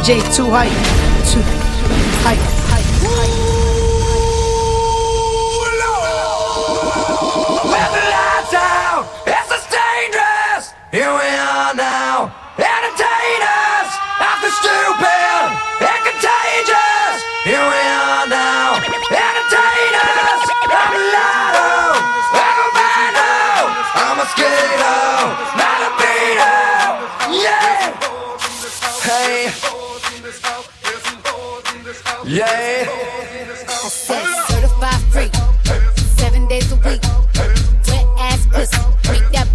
DJ too hype, too hype, lights out. It's just dangerous. Here we are now. Entertainers. After stupid and contagious. Here we are now. Entertainers. I'm a lotto. I'm a rhino. I'm a mosquito. Not a beetle. Yeah. Hey. Yeah. I said certified freak, seven days a week. Wet ass pussy, make that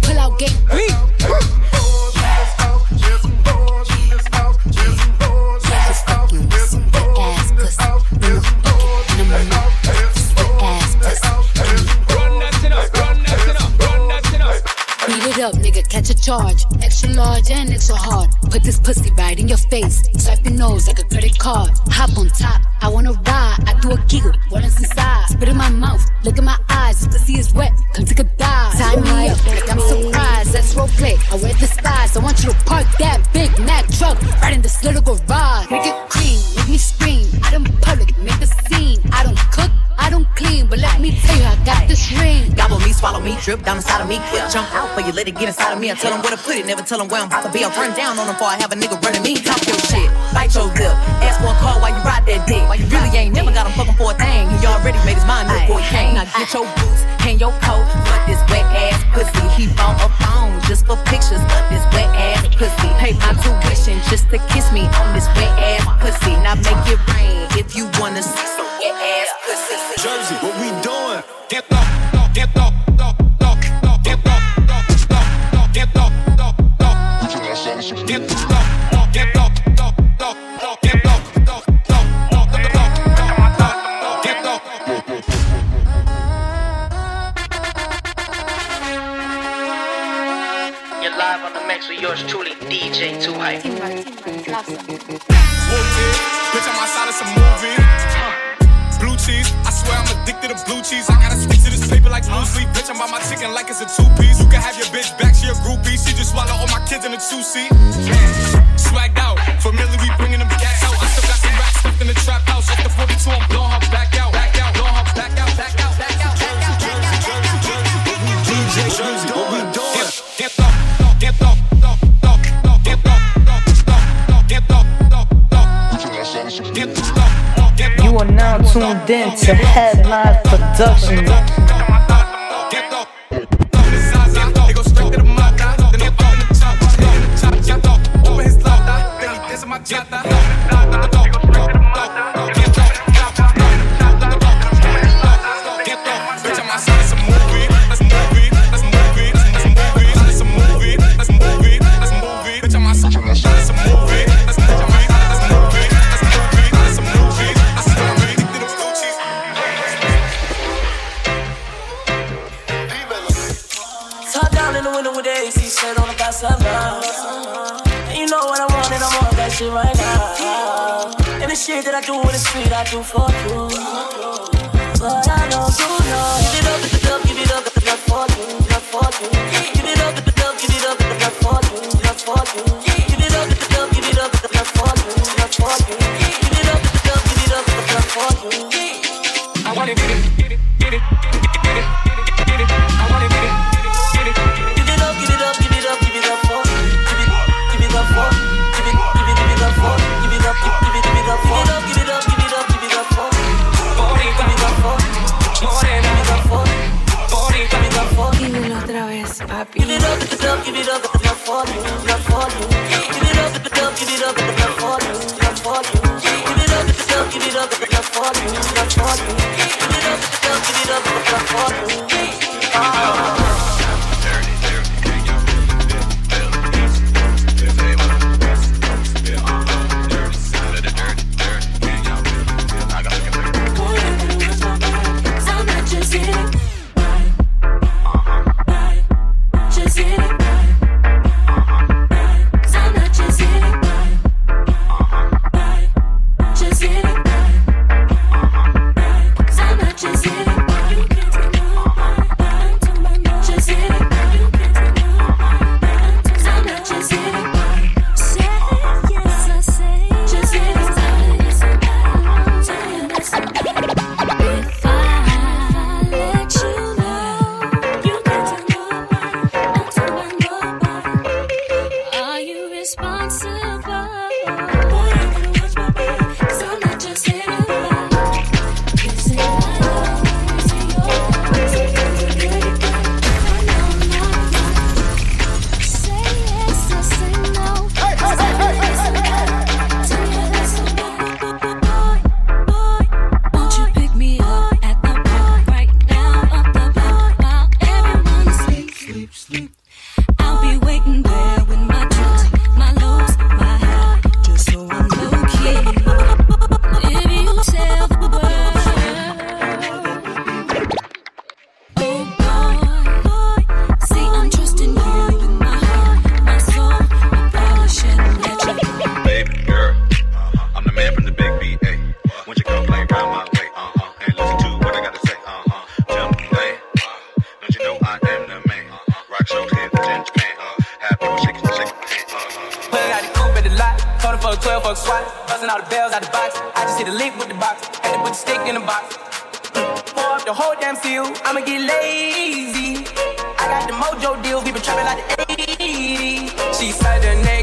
up, nigga, catch a charge. Extra large and extra hard. Put this pussy right in your face. Swipe your nose like a credit card. Hop on top, I wanna ride. I do a giggle, what is inside? Spit in my mouth, look at my for you, let it get inside of me. I tell them where to put it, never tell them where I'm about to be. I'll run down on them before I have a nigga running me. Talk your shit, bite your lip. Ask for a call while you ride that dick. Why you really ain't never got him fucking for a thing. He already made his mind up before he came. Now get your boots and your coat, but this wet ass pussy. He bought a phone just for pictures of this wet ass pussy. Pay my tuition just to kiss me on this wet cheese, I swear I'm addicted to blue cheese. I gotta stick to this paper like blue sleep. Bitch, I'm by my chicken like it's a two piece. You can have your bitch back, she a groupie. She just swallow all my kids in a two seat. Swagged out, familiar, we bringing them gas out. I still got some racks stuffed in the trap house. Off the 42, I'm blowing her tuned to Headline Productions. thug swat. Buzzing all the bells out the box. I just hit a link with the box. Had to put the stick in the box. Pour up the whole damn seal. I'ma get lazy. I got the mojo deals. We been trapping like the 80s. She said her name.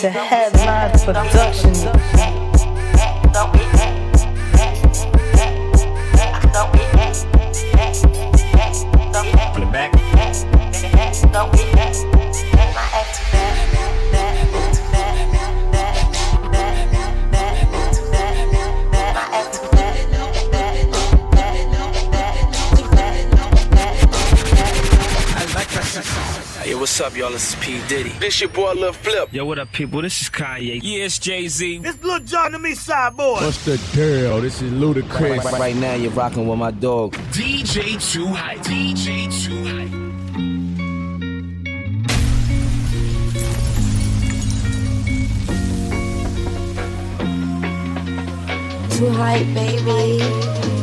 to This is P. Diddy. This your boy Lil Flip. Yo, what up, people? This is Kanye. Yeah, it's Jay-Z. This Lil Jon to me, boy. What's the deal? This is Ludacris. Right, right, right now, you're rocking with my dog. DJ Too High. DJ Too High. Too high, baby.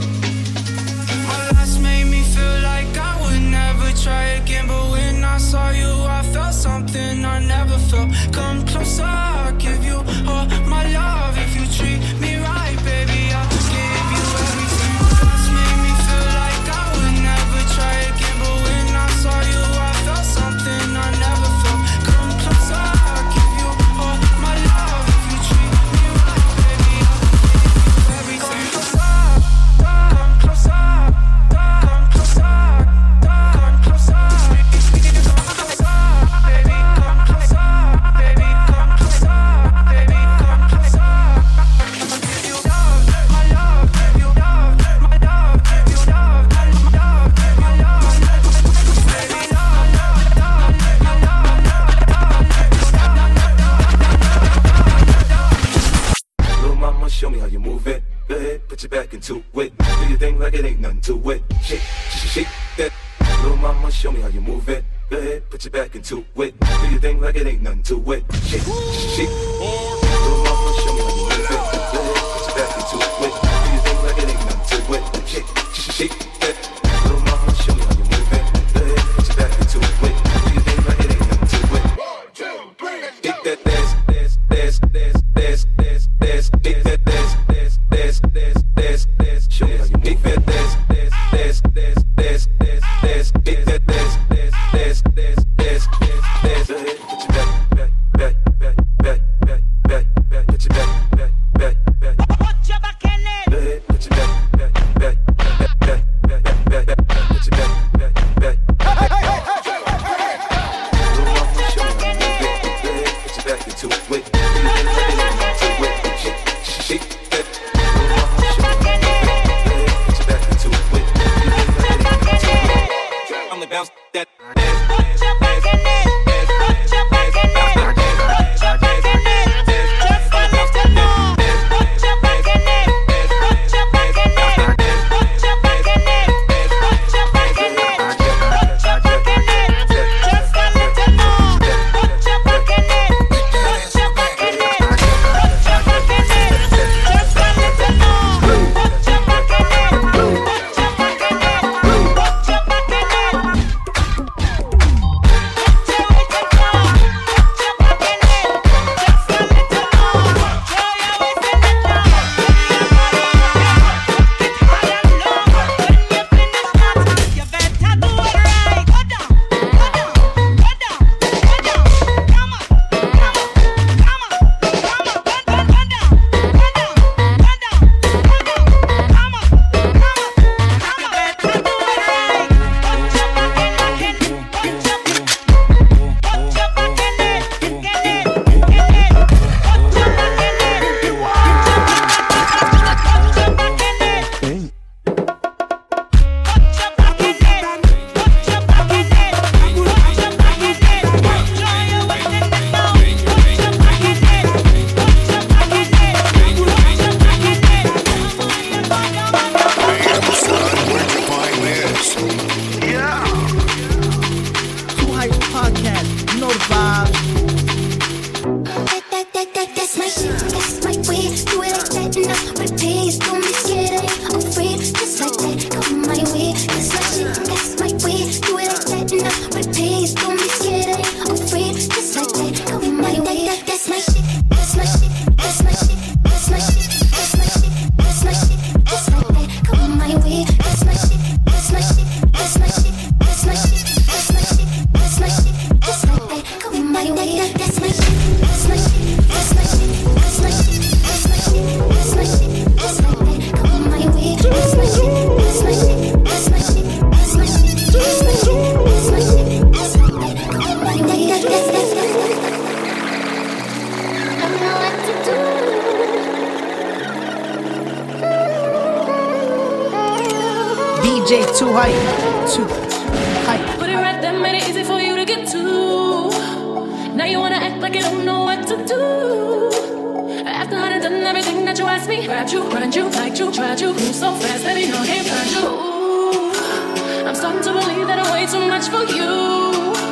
DJ too hype, too hype. Put it right there, made it easy for you to get to. Now you wanna act like you don't know what to do. After I done everything that you asked me, grabbed you, run you, liked you, tried you, move so fast, baby, no game, turned you. I'm starting to believe that I'm way too much for you.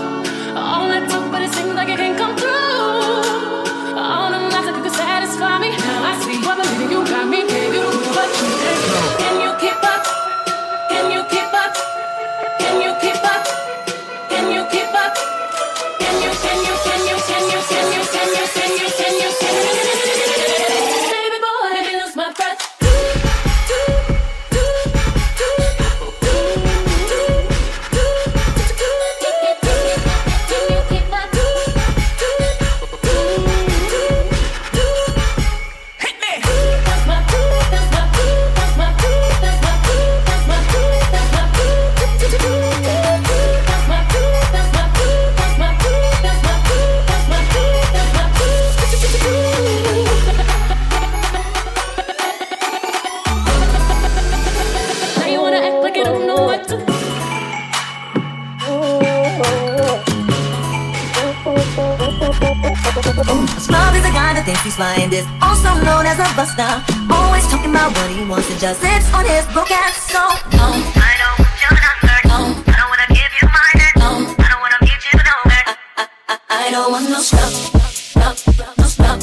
Guy that thinks he's flying this, also known as a buster. Always talking about what he wants to just sits on his broke ass. So, no, oh, I don't want you to hurt. No, I don't wanna give you my neck. No, I don't wanna get you nowhere. I, I, I, I don't want no stuff, stuff, no stuff.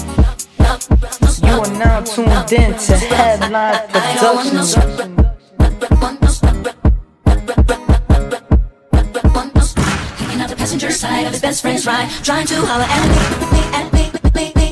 You are now tuned in to Headline Productions. Hanging out the passenger side of his best friend's ride, trying to holler at me, me, at me, me, me, me, me,